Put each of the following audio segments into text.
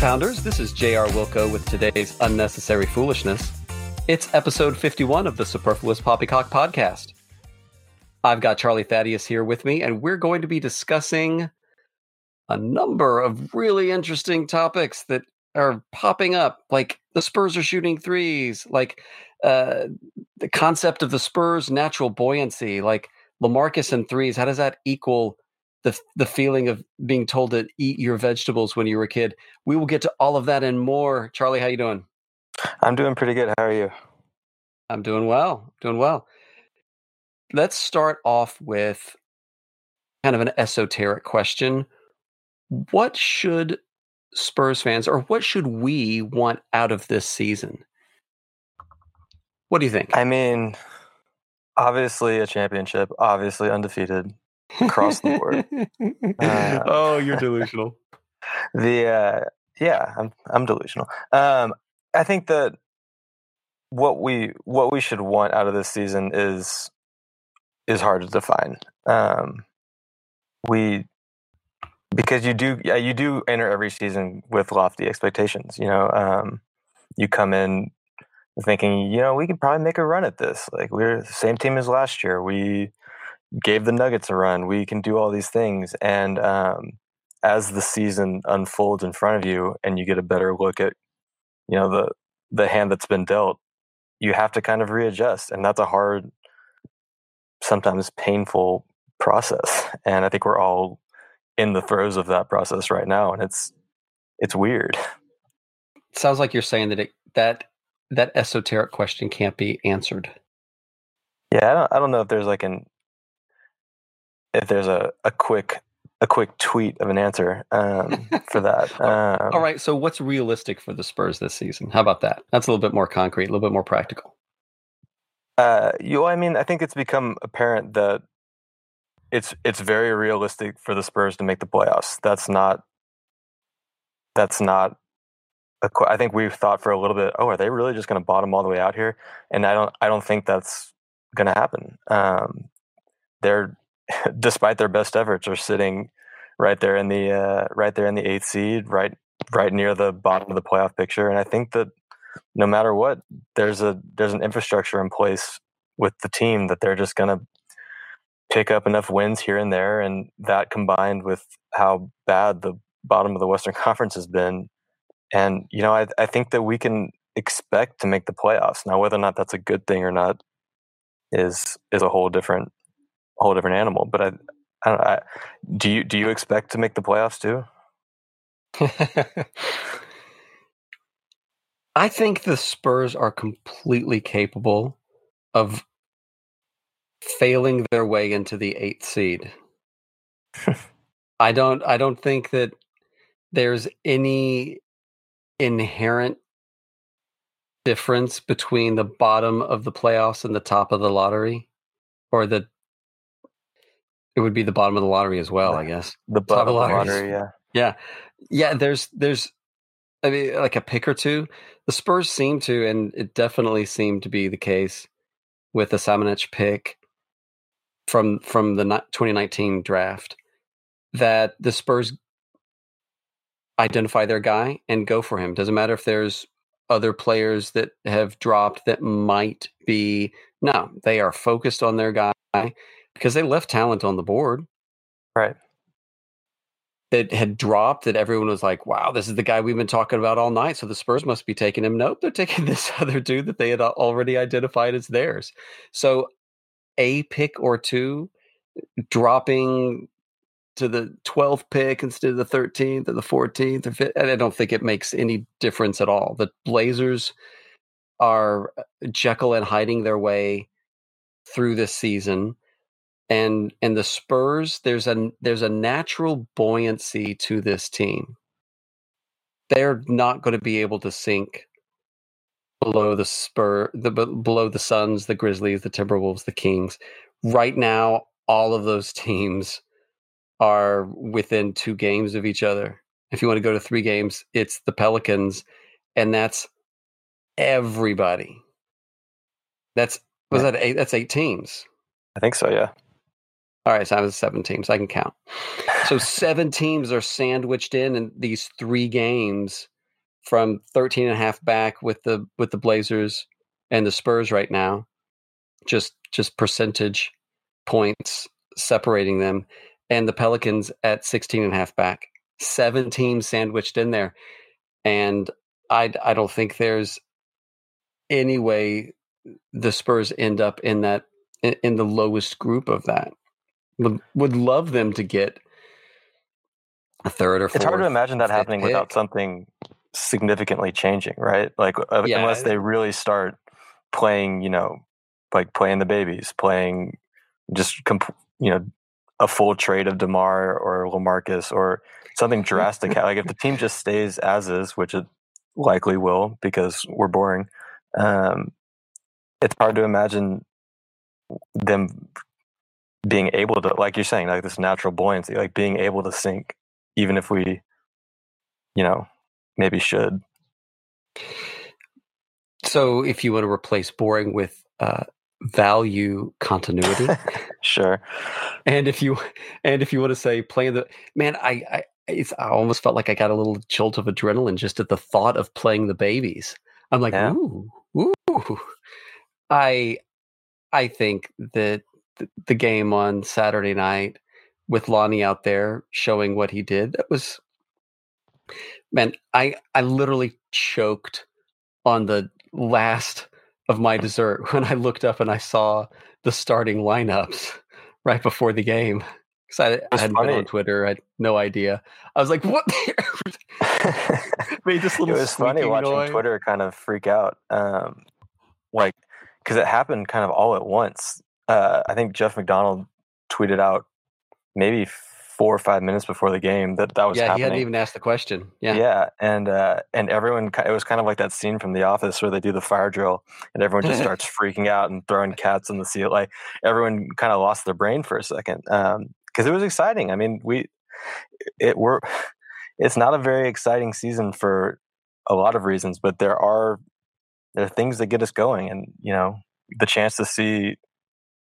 Pounders. This is J.R. Wilco with today's Unnecessary Foolishness. It's episode 51 of the Superfluous Poppycock podcast. I've got Charlie Thaddeus here with me, and we're going to be discussing a number of really interesting topics that are popping up, like the Spurs are shooting threes, like uh, the concept of the Spurs' natural buoyancy, like Lamarcus and threes. How does that equal the the feeling of being told to eat your vegetables when you were a kid. We will get to all of that and more. Charlie, how you doing? I'm doing pretty good. How are you? I'm doing well. Doing well. Let's start off with kind of an esoteric question. What should Spurs fans or what should we want out of this season? What do you think? I mean, obviously a championship, obviously undefeated across the board. Uh, oh, you're delusional. The uh, yeah, I'm I'm delusional. Um, I think that what we what we should want out of this season is is hard to define. Um, we because you do yeah, you do enter every season with lofty expectations. You know, um, you come in thinking, you know, we can probably make a run at this. Like we're the same team as last year. We gave the Nuggets a run. We can do all these things. And um, as the season unfolds in front of you, and you get a better look at, you know, the the hand that's been dealt, you have to kind of readjust, and that's a hard, sometimes painful process. And I think we're all in the throes of that process right now, and it's it's weird. sounds like you're saying that it, that that esoteric question can't be answered. Yeah, I don't, I don't know if there's like an if there's a, a quick a quick tweet of an answer um, for that. Um, All right. So, what's realistic for the Spurs this season? How about that? That's a little bit more concrete, a little bit more practical. Uh, you, I mean, I think it's become apparent that it's it's very realistic for the Spurs to make the playoffs. That's not. That's not. A, I think we've thought for a little bit. Oh, are they really just going to bottom all the way out here? And I don't. I don't think that's going to happen. Um, they're despite their best efforts, are sitting right there in the uh, right there in the eighth seed, right right near the bottom of the playoff picture. And I think that no matter what, there's a there's an infrastructure in place with the team that they're just going to pick up enough wins here and there, and that combined with how bad the bottom of the Western Conference has been, and you know, I, I think that we can expect to make the playoffs. Now, whether or not that's a good thing or not is is a whole different whole different animal. But I, I, don't, I do you do you expect to make the playoffs too? I think the Spurs are completely capable of failing their way into the eighth seed. I don't I don't think that there's any inherent difference between the bottom of the playoffs and the top of the lottery or the it would be the bottom of the lottery as well, I guess. The bottom of the lottery, yeah. Yeah. Yeah, there's there's I mean like a pick or two. The Spurs seem to and it definitely seemed to be the case with the Samanic pick from from the 2019 draft that the Spurs identify their guy and go for him. Doesn't matter if there's other players that have dropped that might be no, they are focused on their guy because they left talent on the board. Right. That had dropped that everyone was like, wow, this is the guy we've been talking about all night. So the Spurs must be taking him. Nope, they're taking this other dude that they had already identified as theirs. So a pick or two dropping to the 12th pick instead of the 13th or the 14th or 15th, I don't think it makes any difference at all. The Blazers are uh, Jekyll and hiding their way through this season and and the Spurs there's a there's a natural buoyancy to this team. They're not going to be able to sink below the Spur the below the Suns, the Grizzlies, the Timberwolves, the Kings. Right now, all of those teams are within two games of each other. If you want to go to three games, it's the Pelicans, and that's everybody. That's was that eight? That's eight teams. I think so. Yeah. All right, so I was seven teams. I can count. So seven teams are sandwiched in in these three games from 13 and a half back with the with the Blazers and the Spurs right now. Just just percentage points separating them and the Pelicans at 16 and a half back. Seven teams sandwiched in there. And I I don't think there's any way the Spurs end up in that in, in the lowest group of that. Would would love them to get a third or fourth. It's hard to imagine that happening without something significantly changing, right? Like uh, Yeah. unless they really start playing, you know, like playing the babies, playing just comp- you know a full trade of Demar or Lamarcus or something drastic. like if the team just stays as is, which it likely will because we're boring. Um, it's hard to imagine them being able to, like you're saying, like this natural buoyancy, like being able to sink, even if we, you know, maybe should. So if you want to replace boring with uh, value continuity, Sure. and if you and if you want to say playing the man, I I, it's, I almost felt like I got a little jolt of adrenaline just at the thought of playing the babies. I'm like, Yeah. ooh, ooh. I I think that the, game on Saturday night with Lonnie out there showing what he did, that was man, I I literally choked on the last of my dessert when I looked up and I saw the starting lineups right before the game. Because I, I hadn't been on Twitter, I had no idea. I was like, "What?" Made this it little was funny watching noise. Twitter kind of freak out, um, like because it happened kind of all at once. Uh, I think Jeff McDonald tweeted out maybe four or five minutes before the game that that was Yeah, he hadn't even asked the question. Yeah, Yeah, and uh, and everyone it was kind of like that scene from The Office where they do the fire drill, and everyone just starts freaking out and throwing cats in the ceiling. Like everyone kind of lost their brain for a second because it was exciting. I mean, we it were it's not a very exciting season for a lot of reasons, but there are there are things that get us going, and you know, the chance to see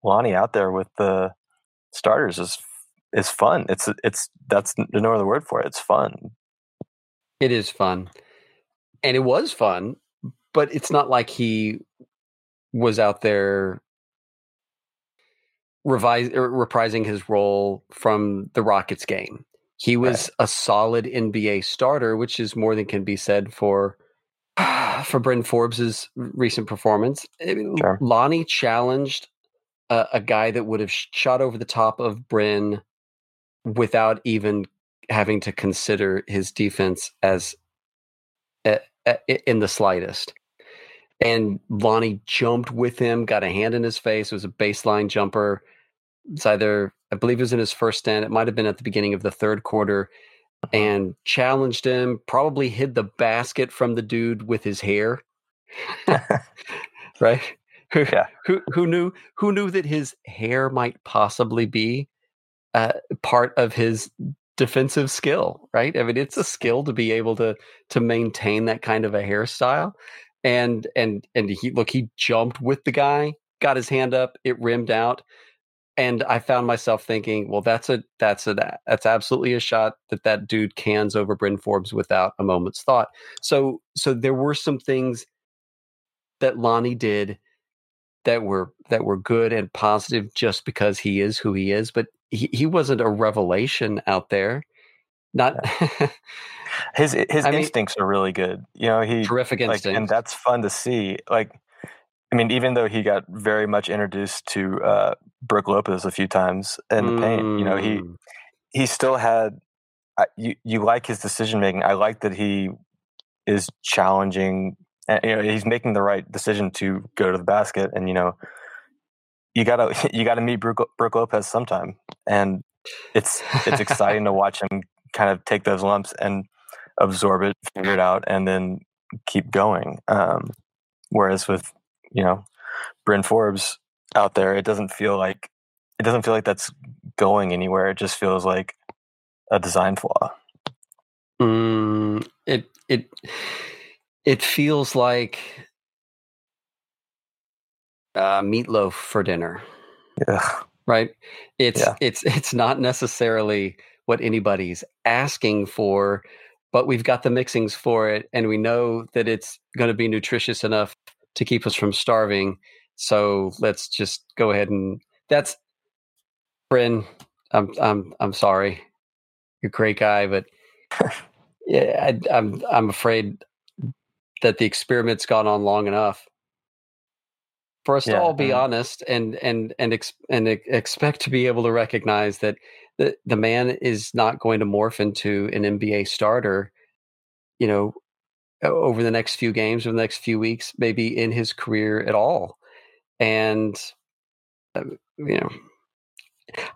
Lonnie out there with the starters is is fun. It's it's that's no other word for it. It's fun. it is fun, and it was fun, but it's not like he was out there revise, er, reprising his role from the Rockets game. He was a solid NBA starter, which is more than can be said for for Bryn Forbes's recent performance. Sure. Lonnie challenged a, a guy that would have shot over the top of Bryn without even having to consider his defense as uh, uh, in the slightest. And Lonnie jumped with him, got a hand in his face. It was a baseline jumper. It's either, I believe it was in his first stand. It might have been at the beginning of the third quarter and challenged him, probably hid the basket from the dude with his hair. right? Who, Yeah. who, who knew who knew that his hair might possibly be uh, part of his defensive skill, right? I mean, it's a skill to be able to to maintain that kind of a hairstyle. And and and he look, he jumped with the guy, got his hand up, it rimmed out, and I found myself thinking, well, that's a that's a that's absolutely a shot that that dude cans over Bryn Forbes without a moment's thought. So so there were some things that Lonnie did that were that were good and positive just because he is who he is, but he, he wasn't a revelation out there. Not his his I mean- instincts are really good. You know, he terrific like, instinct. and that's fun to see. Like, I mean, even though he got very much introduced to uh, Brook Lopez a few times in the paint, you know, he Mm. he still had. I you you like his decision making. I like that he is challenging. And, you know, he's making the right decision to go to the basket, and you know, you gotta you gotta meet Brook, Brook Lopez sometime, and it's it's exciting to watch him kind of take those lumps and absorb it, figure it out, and then keep going. Um, whereas with you know Bryn Forbes out there, it doesn't feel like it doesn't feel like that's going anywhere. It just feels like a design flaw. Mm, it it it feels like uh, meatloaf for dinner. Right? It's yeah. it's it's not necessarily what anybody's asking for, but we've got the mixings for it, and we know that it's going to be nutritious enough to keep us from starving. So let's just go ahead and that's Bryn. I'm I'm I'm sorry. You're a great guy, but yeah, I, I'm I'm afraid that the experiment's gone on long enough for us yeah, to all be honest and and and ex- and expect to be able to recognize that the the man is not going to morph into an NBA starter, you know, over the next few games, over the next few weeks, maybe in his career at all. And uh, you know,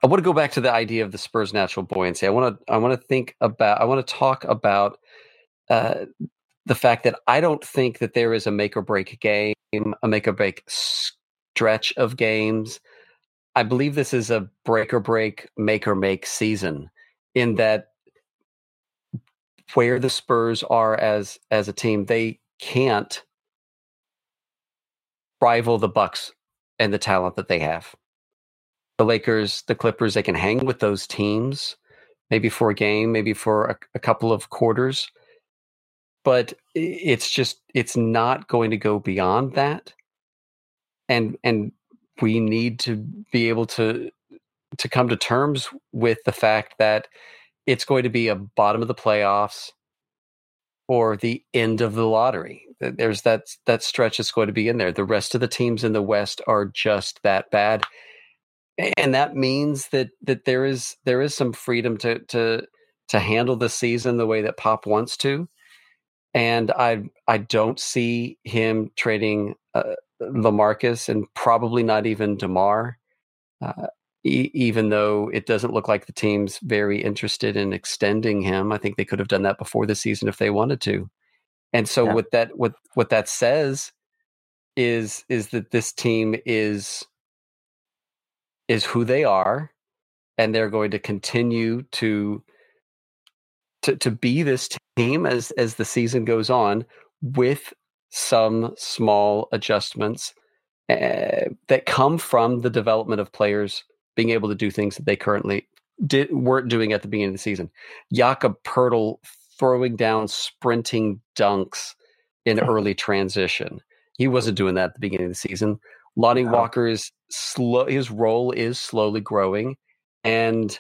I want to go back to the idea of the Spurs' natural buoyancy. I want to I want to think about I want to talk about uh, the fact that I don't think that there is a make or break game, a make or break stretch of games. I believe this is a break or break, make or make season in that where the Spurs are as as a team, they can't rival the Bucks and the talent that they have. The Lakers, the Clippers, they can hang with those teams, maybe for a game, maybe for a, a couple of quarters but it's just it's not going to go beyond that and and we need to be able to to come to terms with the fact that it's going to be a bottom of the playoffs or the end of the lottery. There's that that stretch that's going to be in there. The rest of the teams in the West are just that bad, and that means that that there is there is some freedom to to to handle the season the way that Pop wants to and I I don't see him trading uh, Lamarcus and probably not even Demar, uh, e- even though it doesn't look like the team's very interested in extending him. I think they could have done that before the season if they wanted to. And so yeah. what that what what that says is is that this team is is who they are and they're going to continue to to to be this team as as the season goes on with some small adjustments uh, that come from the development of players being able to do things that they currently did, weren't doing at the beginning of the season. Jakob Poeltl throwing down sprinting dunks in early transition. He wasn't doing that at the beginning of the season. Lonnie no. Walker's slow his role is slowly growing and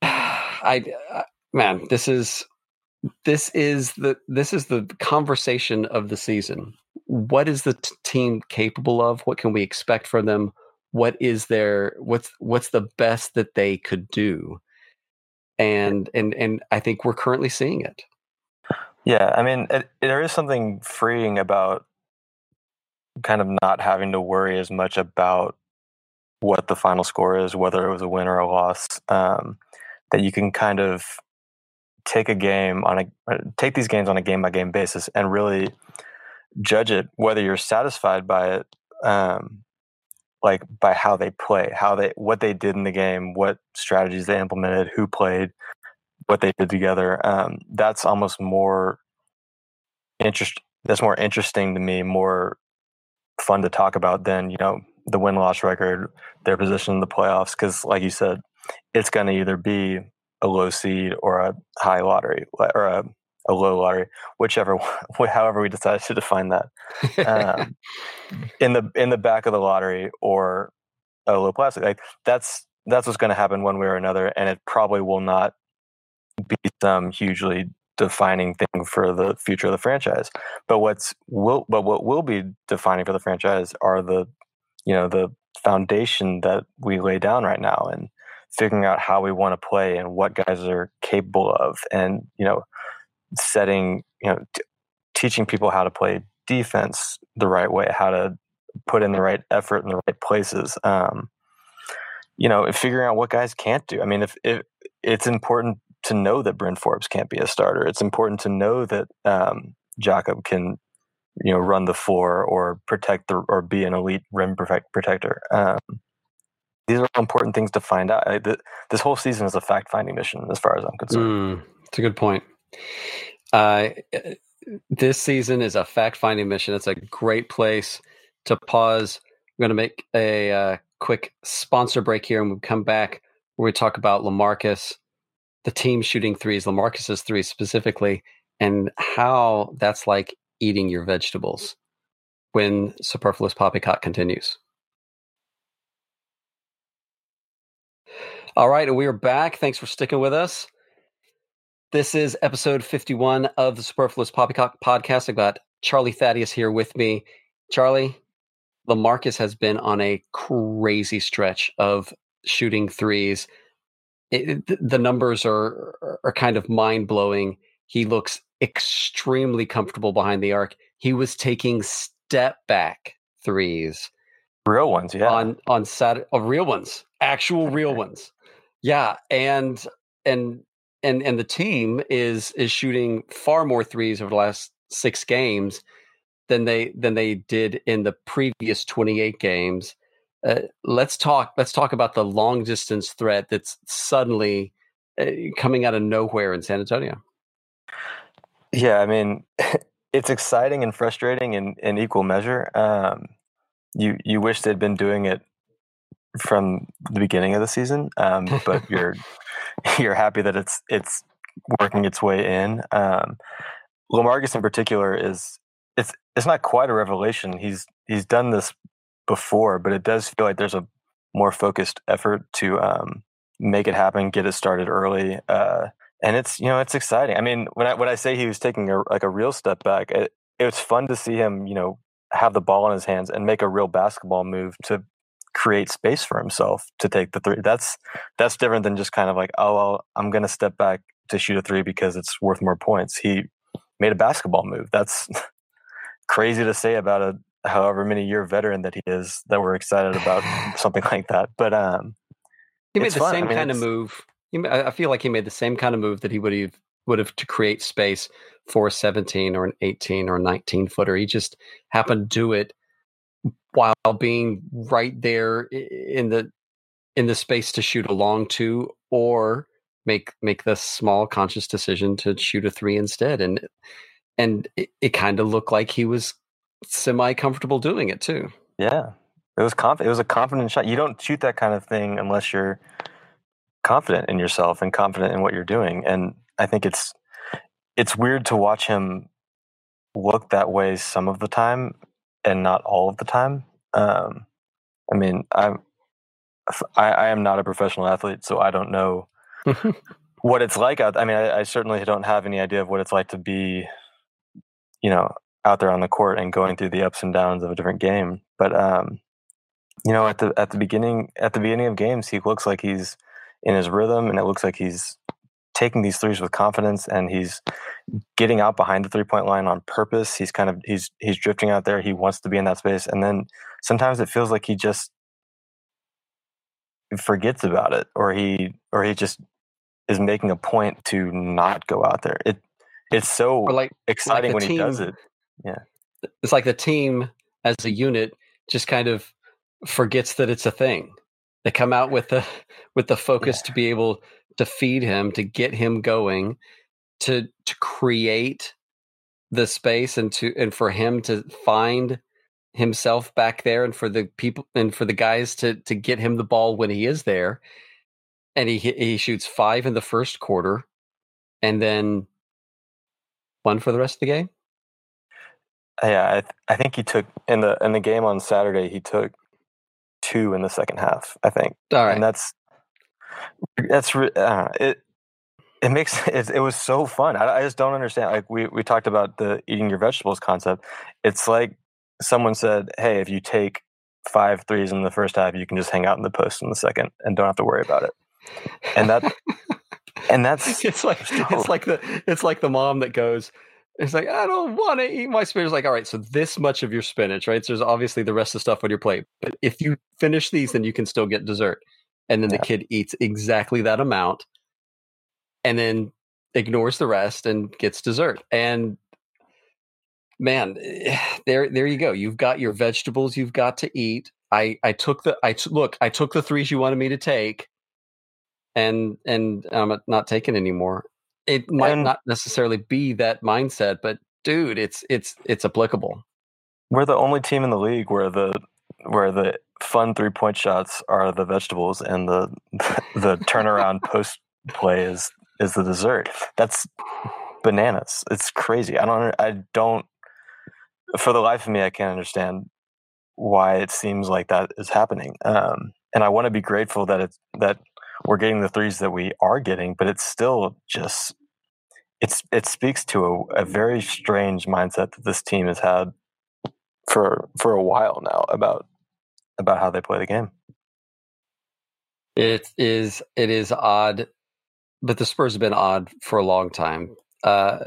I man, this is this is the this is the conversation of the season. What is the t- team capable of? What can we expect from them? What is their what's what's the best that they could do? And and and I think we're currently seeing it. Yeah, I mean, it, there is something freeing about kind of not having to worry as much about what the final score is, whether it was a win or a loss. Um, that you can kind of take a game on a uh, take these games on a game by game basis and really judge it whether you're satisfied by it um, like by how they play how they what they did in the game what strategies they implemented who played what they did together um, that's almost more interest that's more interesting to me more fun to talk about than you know the win loss record their position in the playoffs because like you said it's going to either be a low seed or a high lottery or a, a low lottery, whichever, however we decide to define that, um, in the in the back of the lottery or a low plastic. Like that's that's what's going to happen one way or another, and it probably will not be some hugely defining thing for the future of the franchise. But what's will but what will be defining for the franchise are the you know the foundation that we lay down right now and figuring out how we want to play and what guys are capable of and you know setting you know t- teaching people how to play defense the right way how to put in the right effort in the right places um, you know figuring out what guys can't do. I mean if, if it's important to know that Bryn Forbes can't be a starter. It's important to know that um, Jakob can you know run the floor or protect the or be an elite rim protector. Um, these are important things to find out. I, th- this whole season is a fact finding mission, as far as I'm concerned. Mm, it's a good point. Uh, this season is a fact finding mission. It's a great place to pause. I'm going to make a uh, quick sponsor break here, and we'll come back where we talk about Lamarcus, the team shooting threes, Lamarcus's threes specifically, and how that's like eating your vegetables when superfluous poppycock continues. All right, and we are back. Thanks for sticking with us. This is episode 51 of the Superfluous Poppycock podcast. I've got Charlie Thaddeus here with me. Charlie, Lamarcus has been on a crazy stretch of shooting threes. It, the numbers are are kind of mind blowing. He looks extremely comfortable behind the arc. He was taking step back threes, real ones, yeah, on on Saturday, oh, real ones, actual real ones, yeah, and and and and the team is is shooting far more threes over the last six games than they than they did in the previous 28 games. Uh, let's talk let's talk about the long distance threat that's suddenly uh, coming out of nowhere in San Antonio. Yeah, I mean, it's exciting and frustrating in, in equal measure. Um, you you wish they'd been doing it from the beginning of the season, um, but you're you're happy that it's it's working its way in. Um, Lamarcus in particular is it's it's not quite a revelation. He's he's done this before, but it does feel like there's a more focused effort to um, make it happen, get it started early, uh, and it's you know it's exciting. I mean, when I when I say he was taking a like a real step back, it, it was fun to see him you know have the ball in his hands and make a real basketball move to create space for himself to take the three. That's that's different than just kind of like oh well, I'm going to step back to shoot a three because it's worth more points. He made a basketball move. That's crazy to say about a however many year veteran that he is that we're excited about something like that. But um, he made the fun. same I mean, kind of move. He, I feel like he made the same kind of move that he would have would have to create space for a 17 or an 18 or a 19 footer. He just happened to do it while being right there in the in the space to shoot a long two or make make the small conscious decision to shoot a three instead and and it, it kind of looked like he was semi comfortable doing it too. Yeah, it was conf- It was a confident shot. You don't shoot that kind of thing unless you're confident in yourself and confident in what you're doing. And I think it's it's weird to watch him look that way some of the time and not all of the time. Um, I mean, I'm I, I am not a professional athlete, so I don't know what it's like. I mean, I, I certainly don't have any idea of what it's like to be you know, out there on the court and going through the ups and downs of a different game. But um, you know, at the at the beginning at the beginning of games, he looks like he's in his rhythm, and it looks like he's taking these threes with confidence, and he's getting out behind the three point line on purpose. He's kind of he's he's drifting out there. He wants to be in that space, and then sometimes it feels like he just forgets about it, or he or he just is making a point to not go out there. It it's so like, exciting like when team, he does it. Yeah. It's like the team as a unit just kind of forgets that it's a thing. They come out with the with the focus yeah. to be able to feed him, to get him going, to to create the space and to and for him to find himself back there and for the people and for the guys to to get him the ball when he is there and he he shoots 5 in the first quarter and then one for the rest of the game? Yeah, I, th- I think he took in the in the game on Saturday. He took two in the second half. I think. All right, and that's that's uh, it. It makes it, it was so fun. I, I just don't understand. Like we we talked about the eating your vegetables concept. It's like someone said, "Hey, if you take five threes in the first half, you can just hang out in the post in the second and don't have to worry about it." And that and that's it's like it's like the it's like the mom that goes it's like i don't want to eat my spinach like all right so this much of your spinach right so there's obviously the rest of the stuff on your plate but if you finish these then you can still get dessert and then yeah. the kid eats exactly that amount and then ignores the rest and gets dessert and man eh, there there you go you've got your vegetables you've got to eat i i took the i t- look i took the threes you wanted me to take and and I'm not taking anymore. It might and not necessarily be that mindset, but dude, it's it's it's applicable. We're the only team in the league where the where the fun three point shots are the vegetables, and the the turnaround post play is is the dessert. That's bananas. It's crazy. I don't. I don't. For the life of me, I can't understand why it seems like that is happening. Um, and I want to be grateful that it's that we're getting the threes that we are getting, but it's still just it's it speaks to a, a very strange mindset that this team has had for for a while now about about how they play the game. It is it is odd, but the Spurs have been odd for a long time. Uh,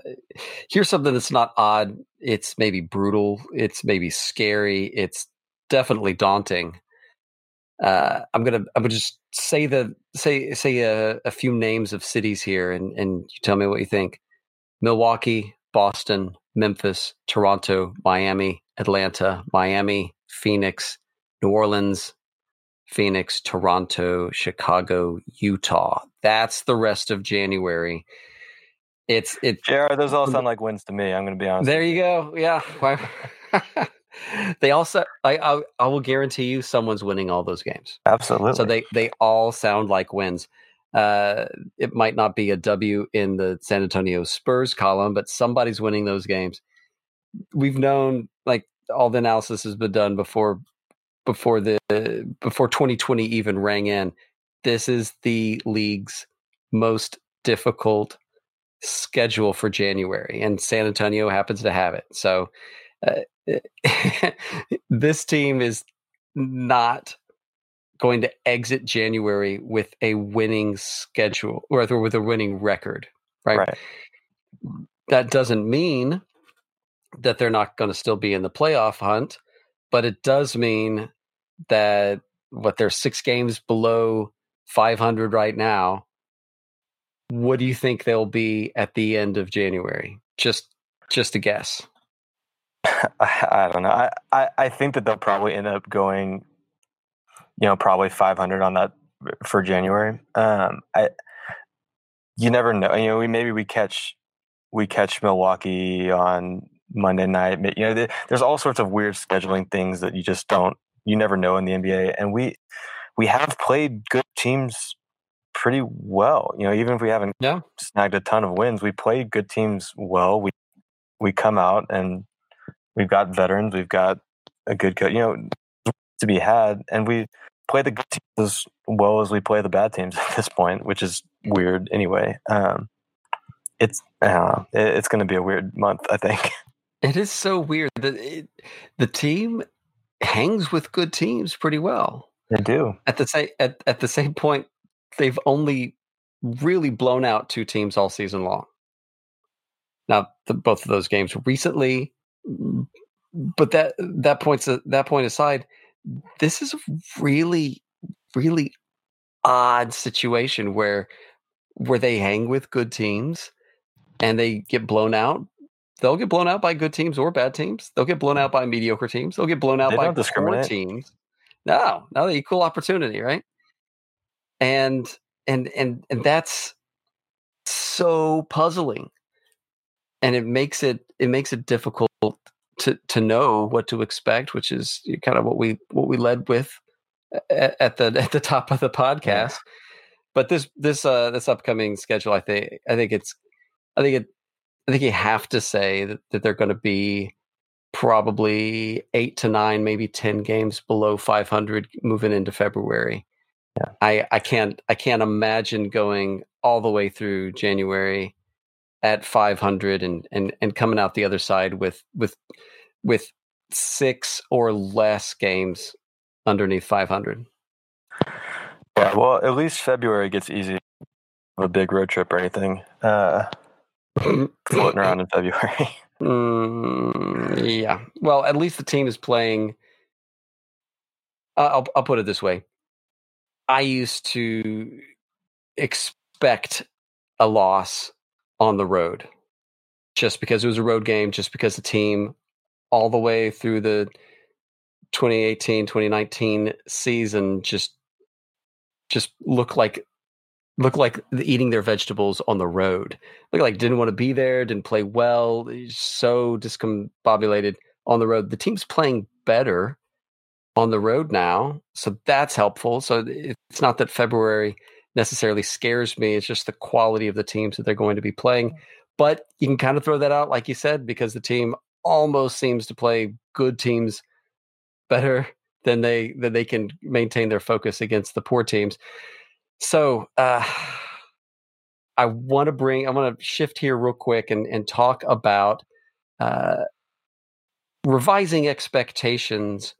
here's something that's not odd. It's maybe brutal. It's maybe scary. It's definitely daunting. Uh, I'm gonna I'm gonna just say the say say a, a few names of cities here, and and you tell me what you think. Milwaukee, Boston, Memphis, Toronto, Miami, Atlanta, Miami, Phoenix, New Orleans, Phoenix, Toronto, Chicago, Utah. That's the rest of January. It's it. Yeah, those all sound like wins to me. I'm going to be honest. There you go. Yeah. they also. I, I I will guarantee you, someone's winning all those games. Absolutely. So they they all sound like wins. Uh, it might not be a W in the San Antonio Spurs column, but somebody's winning those games. We've known like all the analysis has been done before before the before 2020 even rang in. This is the league's most difficult schedule for January, and San Antonio happens to have it. So uh, this team is not going to exit January with a winning schedule or with a winning record, right? right. That doesn't mean that they're not going to still be in the playoff hunt, but it does mean that what they're six games below 500 right now. What do you think they'll be at the end of January? Just, just a guess. I, don't know. I, I, I think that they'll probably end up going, you know, probably 500 on that for January. Um, I, you never know. You know, we maybe we catch we catch Milwaukee on Monday night. You know, there's all sorts of weird scheduling things that you just don't you never know in the NBA. And we we have played good teams pretty well. You know, even if we haven't yeah. snagged a ton of wins, we play good teams well. We we come out and we've got veterans, we've got a good you know to be had, and we play the good teams as well as we play the bad teams at this point, which is weird anyway. Um, it's uh, it's going to be a weird month, I think. It is so weird that it, the team hangs with good teams pretty well. They do. At the same at, at the same point, they've only really blown out two teams all season long. Now, the, both of those games recently, mm, but that that points that point aside, this is a really really odd situation where where they hang with good teams and they get blown out they'll get blown out by good teams or bad teams. They'll get blown out by mediocre teams. They'll get blown out they by poor teams. No, no, equal opportunity, right? And and and and that's so puzzling, and it makes it it makes it difficult to to know what to expect, which is kind of what we what we led with at, at the at the top of the podcast. Yeah. But this this uh this upcoming schedule, I think I think it's I think it I think you have to say that, that they're going to be probably eight to nine, maybe ten games below 500 moving into February. Yeah. I, I can't I can't imagine going all the way through January at 500 and and and coming out the other side with with with six or less games underneath 500. Yeah, well, at least February gets easy. A big road trip or anything. Uh, floating around in February. Mm, yeah. Well, at least the team is playing. Uh, I'll I'll put it this way. I used to expect a loss on the road, just because it was a road game, just because the team, all the way through the 2018 2019 season, just just looked like look like eating their vegetables on the road. Look like didn't want to be there, didn't play well, so discombobulated on the road. The team's playing better, on the road now, so that's helpful. So it's not that February necessarily scares me. It's just the quality of the teams that they're going to be playing. But you can kind of throw that out, like you said, because the team almost seems to play good teams better than they than they can maintain their focus against the poor teams. So uh, I want to bring. I want to shift here real quick and and talk about uh, revising expectations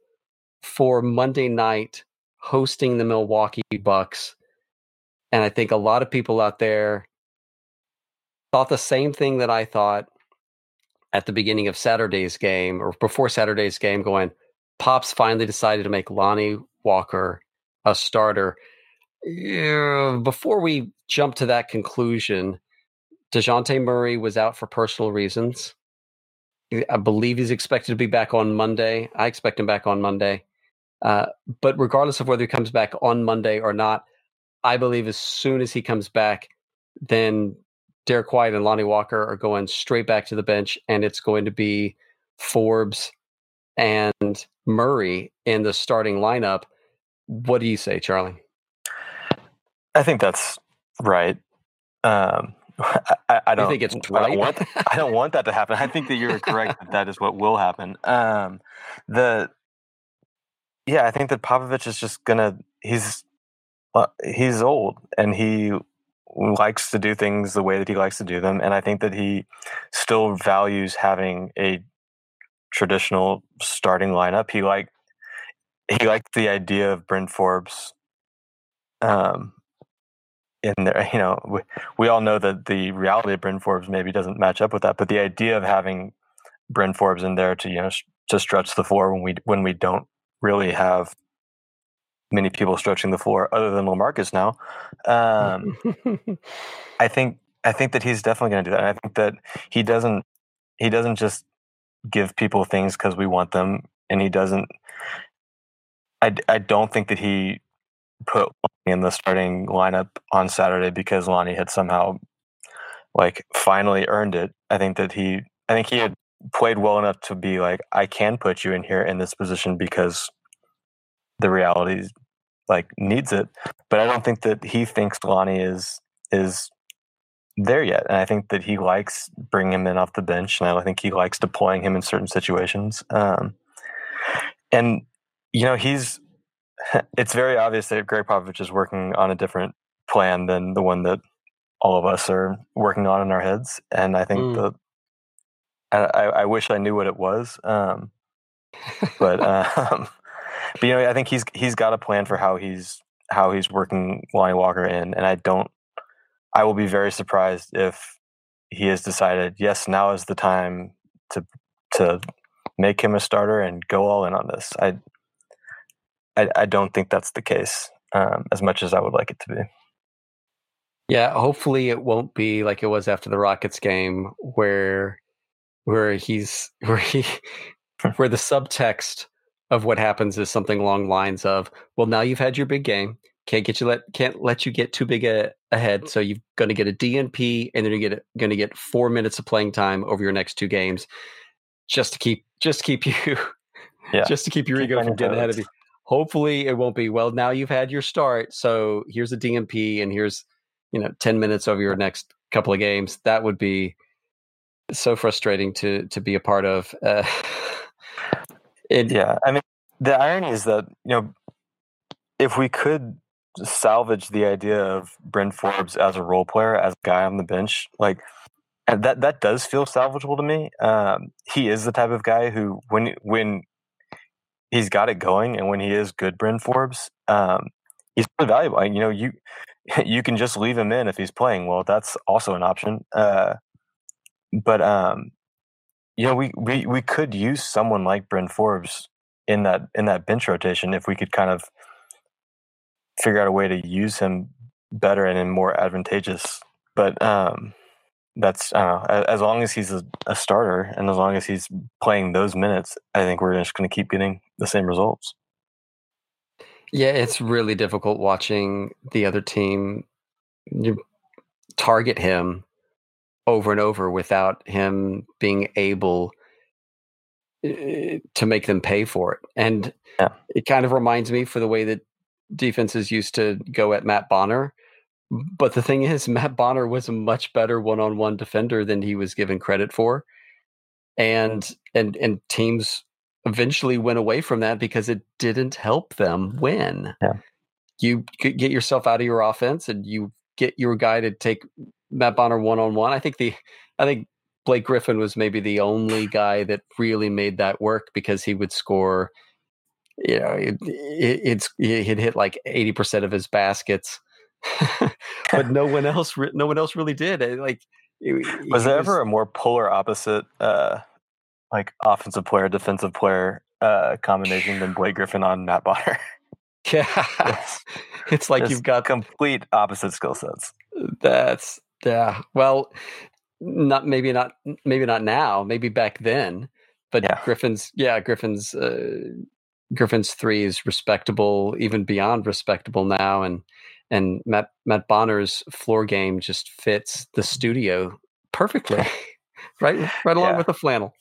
for Monday night hosting the Milwaukee Bucks. And I think a lot of people out there thought the same thing that I thought at the beginning of Saturday's game or before Saturday's game, going, Pops finally decided to make Lonnie Walker a starter. Before we jump to that conclusion, DeJounte Murray was out for personal reasons. I believe he's expected to be back on Monday. I expect him back on Monday. Uh, but regardless of whether he comes back on Monday or not, I believe as soon as he comes back, then Derrick White and Lonnie Walker are going straight back to the bench, and it's going to be Forbes and Murray in the starting lineup. What do you say, Charlie? I think that's right. Um, I, I, don't you think it's right. I don't, want, I don't want that to happen. I think that you're correct that that is what will happen. Um, the yeah, I think that Popovich is just gonna he's uh, he's old and he likes to do things the way that he likes to do them. And I think that he still values having a traditional starting lineup. He like he liked the idea of Bryn Forbes um, in there. You know, we, we all know that the reality of Bryn Forbes maybe doesn't match up with that, but the idea of having Bryn Forbes in there to you know to stretch the floor when we when we don't really have many people stretching the floor other than Lamarcus now. Um, I think I think that he's definitely going to do that. And I think that he doesn't he doesn't just give people things because we want them, and he doesn't. I, I don't think that he put in the starting lineup on Saturday because Lonnie had somehow like finally earned it. I think that he I think he had played well enough to be like I can put you in here in this position because the reality like needs it. But I don't think that he thinks Lonnie is is there yet. And I think that he likes bringing him in off the bench, and I think he likes deploying him in certain situations. Um, and you know, he's it's very obvious that Gregg Popovich is working on a different plan than the one that all of us are working on in our heads. And I think mm. the I, I, wish I knew what it was. Um, but um, but you know, I think he's he's got a plan for how he's how he's working Lonnie Walker in, and I don't. I will be very surprised if he has decided, yes, now is the time to to make him a starter and go all in on this. I I, I don't think that's the case, um, as much as I would like it to be. Yeah, hopefully it won't be like it was after the Rockets game, where where he's where he where the subtext of what happens is something along lines of, well, now you've had your big game. Can't get you let can't let you get too big a, ahead. So you're going to get a DNP, and then you're gonna, going to get four minutes of playing time over your next two games, just to keep just to keep you, yeah. just to keep your keep ego from getting ahead of you. Hopefully, it won't be. Well, now you've had your start, so here's a DNP and here's you know ten minutes over your next couple of games. That would be so frustrating to to be a part of. Uh, It, yeah, I mean, the irony is that you know, if we could salvage the idea of Bryn Forbes as a role player, as a guy on the bench, like and that that does feel salvageable to me. Um, he is the type of guy who, when when he's got it going, and when he is good, Bryn Forbes, um, he's really valuable. You know, you you can just leave him in if he's playing well. That's also an option. Uh, but um, you know, we, we, we could use someone like Bryn Forbes in that in that bench rotation if we could kind of figure out a way to use him better and in more advantageous. But um, that's know. As long as he's a, a, starter and as long as he's playing those minutes, I think we're just going to keep getting the same results. Yeah, it's really difficult watching the other team you target him over and over without him being able eh, to make them pay for it. And Yeah. it kind of reminds me for the way that defenses used to go at Matt Bonner. But the thing is, Matt Bonner was a much better one-on-one defender than he was given credit for, and and and teams eventually went away from that because it didn't help them win. Yeah. You could get yourself out of your offense, and you get your guy to take Matt Bonner one-on-one. I think the I think Blake Griffin was maybe the only guy that really made that work because he would score. You know, it, it, it's he'd hit like eighty percent of his baskets, but no one else. No one else really did. Like, it- Was he there ever a more polar opposite, uh, like offensive player, defensive player uh, combination than Blake Griffin on Matt Bonner? Yeah, Yes. it's like Just you've got complete opposite skill sets. That's yeah. Well, not maybe not maybe not now. Maybe back then. But Yeah. Griffin's yeah Griffin's uh, Griffin's three is respectable, even beyond respectable now, and and Matt Matt Bonner's floor game just fits the studio perfectly. right, right along Yeah. with the flannel.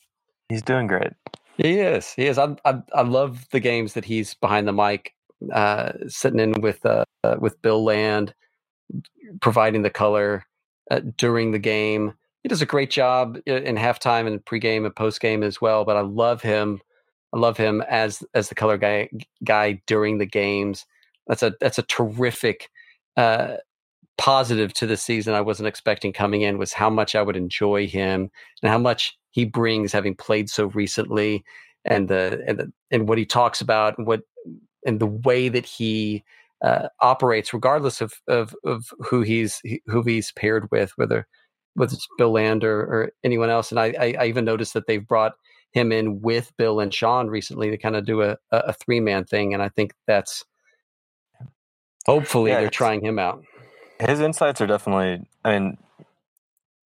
He's doing great. He is. He is. I, I I love the games that he's behind the mic, uh, sitting in with uh, uh, with Bill Land, providing the color uh, during the game. He does a great job in halftime and pregame and postgame as well. But I love him. I love him as as the color guy guy during the games. That's a that's a terrific uh, positive to the season. I wasn't expecting coming in was how much I would enjoy him and how much he brings, having played so recently, and the and the, and what he talks about, and what and the way that he uh, operates, regardless of, of of who he's who he's paired with, whether whether it's Bill Land or, or anyone else. And I, I, I even noticed that they've brought him in with Bill and Sean recently to kind of do a, a, a three man thing, and I think that's hopefully Yeah, they're trying him out. His insights are definitely. I mean,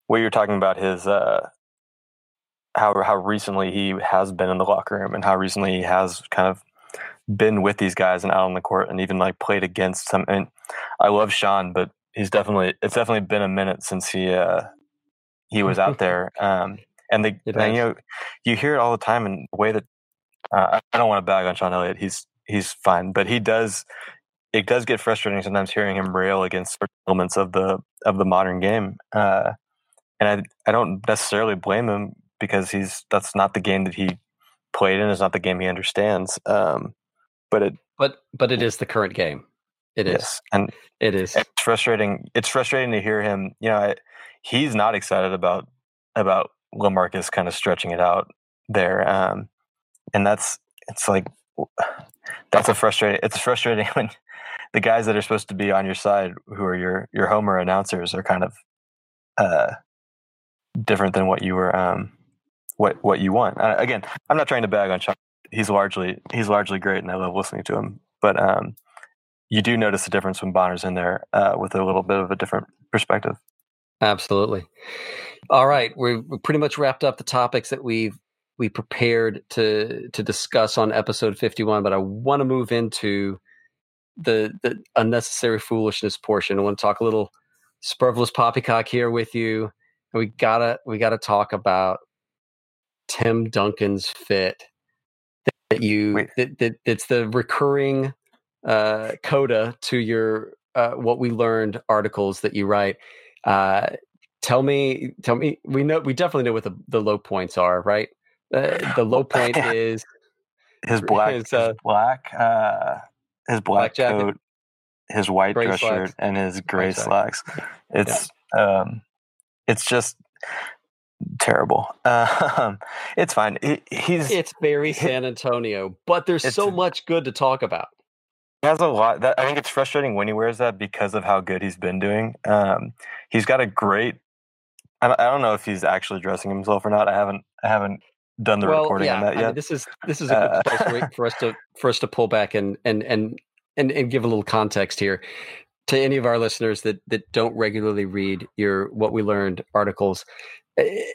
what you're talking about his uh, how how recently he has been in the locker room and how recently he has kind of been with these guys and out on the court and even like played against some. And I love Sean, but he's definitely it's definitely been a minute since he uh, he was out there. Um, and the and, you know you hear it all the time in the way that uh, I don't want to bag on Sean Elliott. He's he's fine, but he does. It does get frustrating sometimes hearing him rail against certain elements of the of the modern game, uh, and I I don't necessarily blame him because he's that's not the game that he played in. It's not the game he understands. Um, but it But but it is the current game. It is. yes, and It is. it's frustrating. It's frustrating to hear him. You know, I, he's not excited about about LaMarcus kind of stretching it out there, um, and that's it's like that's a frustrating. It's frustrating when the guys that are supposed to be on your side, who are your your homer announcers, are kind of uh, different than what you were um, what what you want. Uh, again, I'm not trying to bag on Chuck. He's largely he's largely great, and I love listening to him. But um, you do notice the difference when Bonner's in there uh, with a little bit of a different perspective. Absolutely. All right, we've pretty much wrapped up the topics that we've we prepared to to discuss on episode 51, but I want to move into the the unnecessary foolishness portion. I want to talk a little Superfluous Poppycock here with you. We gotta we gotta talk about Tim Duncan's fit that you Wait. that, that it's the recurring uh, coda to your uh, what we learned articles that you write. Uh, tell me, tell me. We know we definitely know what the, the low points are, right? Uh, the low point is His black, His, his, uh, black, uh, his black, black jacket. coat, his white Gray dress slacks. shirt, and his gray slacks. It's um, it's just terrible. Um, it's fine. He, he's it's very San Antonio, but there's so much good to talk about. He has a lot. That I think it's frustrating when he wears that because of how good he's been doing. Um, he's got a great. I, don't- I don't know if he's actually dressing himself or not. I haven't. I haven't done the well, reporting yeah, on that I mean, yet. this is this is a Uh, good place for, for us to for us to pull back and and and and, and give a little context here to any of our listeners that that don't regularly read your what we learned articles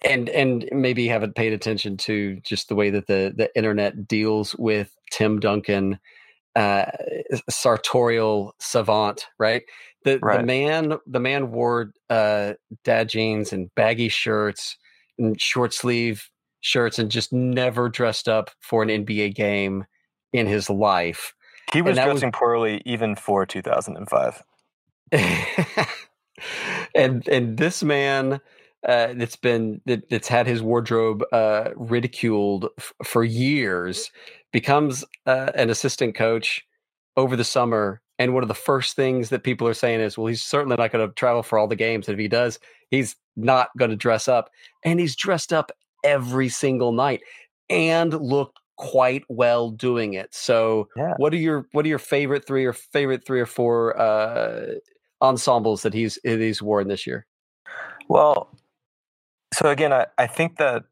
and and maybe haven't paid attention to just the way that the the internet deals with Tim Duncan uh sartorial savant right the the man the man wore uh dad jeans and baggy shirts and short sleeve shirts and just never dressed up for an NBA game in his life. He was dressing was, poorly even for 2005. and and this man uh, that's been that, that's had his wardrobe uh, ridiculed f- for years becomes uh, an assistant coach over the summer and one of the first things that people are saying is well he's certainly not going to travel for all the games and if he does he's not going to dress up and he's dressed up every single night and looked quite well doing it. So yeah. what are your what are your favorite three or favorite three or four uh, ensembles that he's he's worn this year? Well so again, I, I think that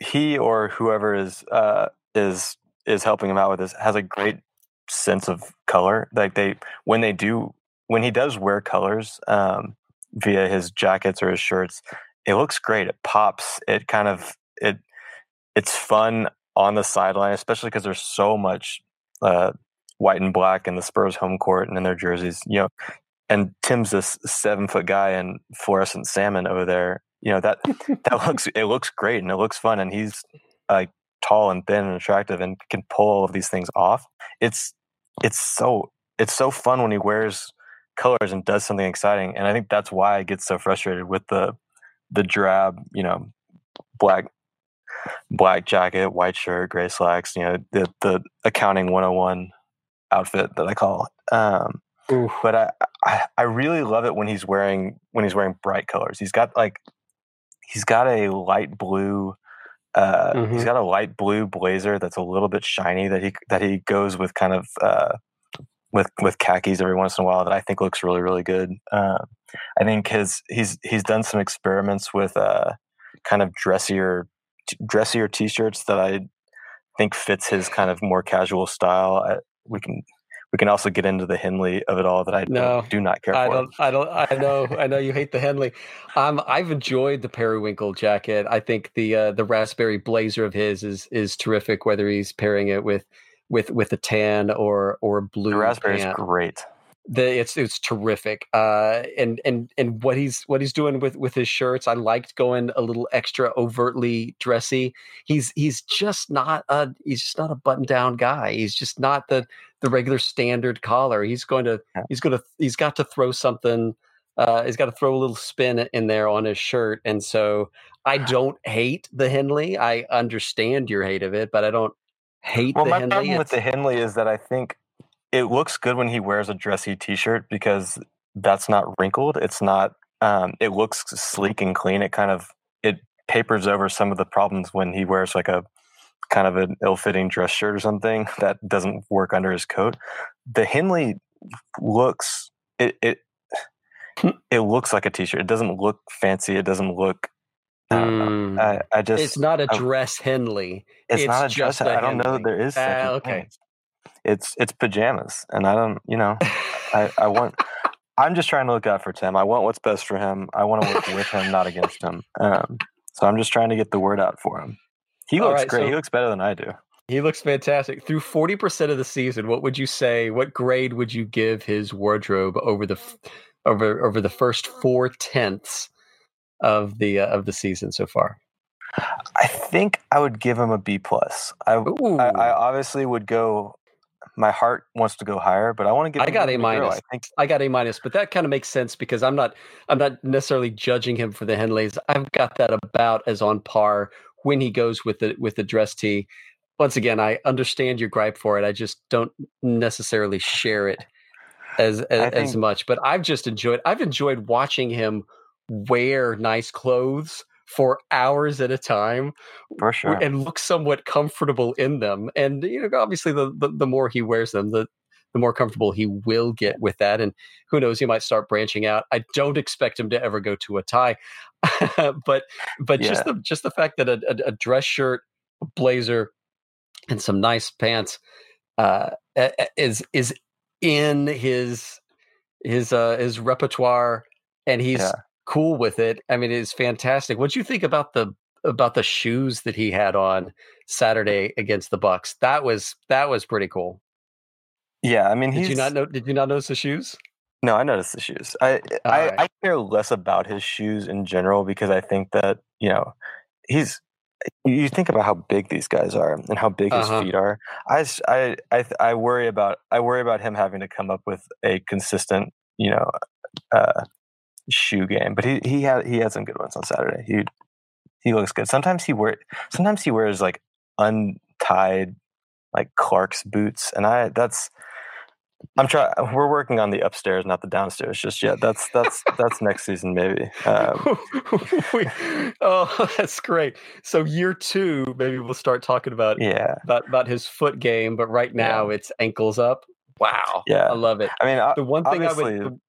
he or whoever is uh, is is helping him out with this has a great sense of color. Like they when they do when he does wear colors um, via his jackets or his shirts, it looks great. It pops. It kind of it it's fun on the sideline, especially because there's so much uh, white and black in the Spurs home court and in their jerseys. You know, and Tim's this seven foot guy in fluorescent salmon over there, you know that that looks it looks great and it looks fun and he's like tall and thin and attractive and can pull all of these things off it's it's so it's so fun when he wears colors and does something exciting and i think that's why i get so frustrated with the the drab you know black black jacket white shirt gray slacks you know the the accounting 101 outfit that i call it um Ooh. but I, I i really love it when he's wearing when he's wearing bright colors he's got like he's got a light blue uh, mm-hmm. he's got a light blue blazer that's a little bit shiny that he that he goes with kind of uh, with with khakis every once in a while that I think looks really really good. Uh, I think his he's he's done some experiments with uh, kind of dressier dressier t-shirts that I think fits his kind of more casual style. I, we can we can also get into the Henley of it all that I no, do not care I for. Don't, I don't. I know. I know you hate the Henley. Um, I've enjoyed the periwinkle jacket. I think the uh, the raspberry blazer of his is is terrific. Whether he's pairing it with with with a tan or or a blue. The raspberry is great the it's it's terrific uh and and and what he's what he's doing with with his shirts i liked going a little extra overtly dressy he's he's just not a he's just not a button down guy he's just not the the regular standard collar he's going to he's going to he's got to throw something uh he's got to throw a little spin in there on his shirt and so i don't hate the henley i understand your hate of it but i don't hate well the my henley. problem with the henley is that i think it looks good when he wears a dressy t-shirt because that's not wrinkled. It's not. Um, it looks sleek and clean. It kind of it papers over some of the problems when he wears like a kind of an ill-fitting dress shirt or something that doesn't work under his coat. The Henley looks it it it looks like a t-shirt. It doesn't look fancy. It doesn't look. I, mm. I, I just it's not a dress I, Henley. It's, it's, not a dress. I don't know. that There is such uh, okay. Thing it's it's pajamas, and I don't, you know, I I want. I'm just trying to look out for Tim. I want what's best for him. I want to work with him, not against him. Um, so I'm just trying to get the word out for him. He looks right, great. So he looks better than I do. He looks fantastic. Through 40% of the season, what would you say? What grade would you give his wardrobe over the over over the first four tenths of the uh, of the season so far? I think I would give him a B plus. I, I, I obviously would go my heart wants to go higher, but I want to get. I got a minus. I think I got a minus, but that kind of makes sense because I'm not. I'm not necessarily judging him for the Henleys. I've got that about as on par when he goes with the with the dress tee. Once again, I understand your gripe for it. I just don't necessarily share it as as, think, as much. But I've just enjoyed. I've enjoyed watching him wear nice clothes for hours at a time for sure and look somewhat comfortable in them and you know obviously the, the, the more he wears them the the more comfortable he will get with that and who knows he might start branching out i don't expect him to ever go to a tie but but yeah. just the just the fact that a, a, a dress shirt a blazer and some nice pants uh, is is in his his uh his repertoire and he's yeah cool with it. I mean, it's fantastic. What do you think about the about the shoes that he had on Saturday against the Bucks? That was that was pretty cool. Yeah, I mean, did you not know? Did you not notice the shoes? No, I noticed the shoes. I I, right. I care less about his shoes in general because I think that you know he's you think about how big these guys are and how big his Uh-huh. feet are. I, I, I, I worry about I worry about him having to come up with a consistent, you know, uh, shoe game. But he he had he had some good ones on Saturday. He he looks good. Sometimes he wear sometimes he wears like untied like Clarks boots, and I that's I'm trying. We're working on the upstairs, not the downstairs, just yet. That's that's that's next season maybe. Um, We- oh, that's great. So year two, maybe we'll start talking about yeah, about, about his foot game, but right now it's ankles up. Wow. Yeah. I love it. I mean, I, The one thing I obviously- would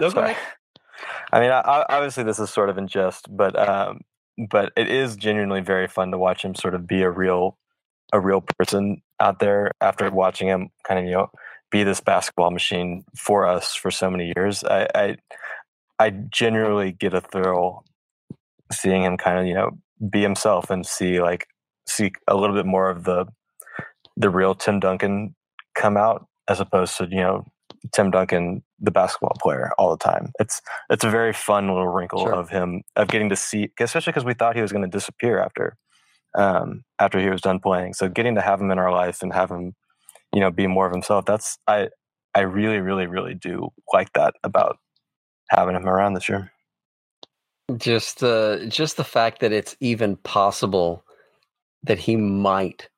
No, sorry. I mean, I, I- obviously this is sort of in jest, but um, but it is genuinely very fun to watch him sort of be a real a real person out there after watching him kind of you know be this basketball machine for us for so many years. I I, I genuinely get a thrill seeing him kind of you know be himself and see like see a little bit more of the the real Tim Duncan come out as opposed to you know Tim Duncan, the basketball player, all the time. It's it's a very fun little wrinkle Sure. of him of getting to see, especially because we thought he was going to disappear after um, after he was done playing. So getting to have him in our life and have him, you know, be more of himself. That's I I really really really do like that about having him around this year. just uh just the fact that it's even possible that he might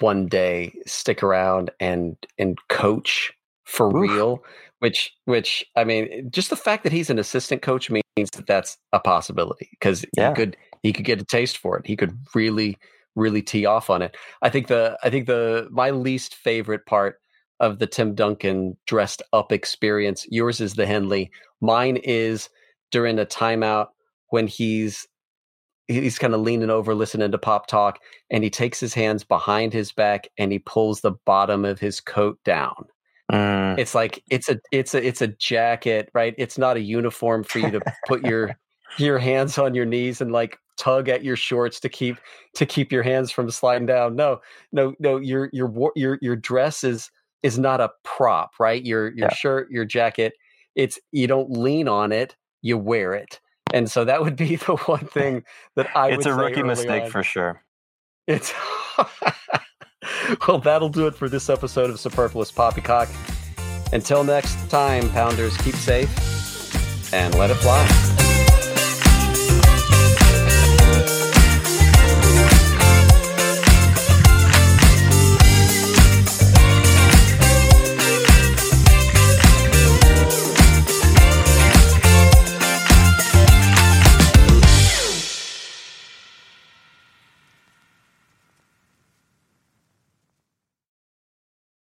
one day stick around and and coach for Oof. real which which i mean just the fact that he's an assistant coach means that that's a possibility because Yeah. he could he could get a taste for it. He could really really tee off on it. I think the i think the my least favorite part of the tim duncan dressed up experience yours is the henley. Mine is during a timeout when he's he's kind of leaning over listening to pop talk and he takes his hands behind his back and he pulls the bottom of his coat down. Mm, it's like it's a it's a it's a jacket right? It's not a uniform for you to put your your hands on your knees and like tug at your shorts to keep to keep your hands from sliding down no no no your your your your dress is is not a prop right your your Yeah. shirt your jacket it's you don't lean on it you wear it and so that would be the one thing that i it's a rookie mistake on. for sure. It's well, that'll do it for this episode of Superfluous Poppycock. Until next time, Pounders, keep safe and let it fly.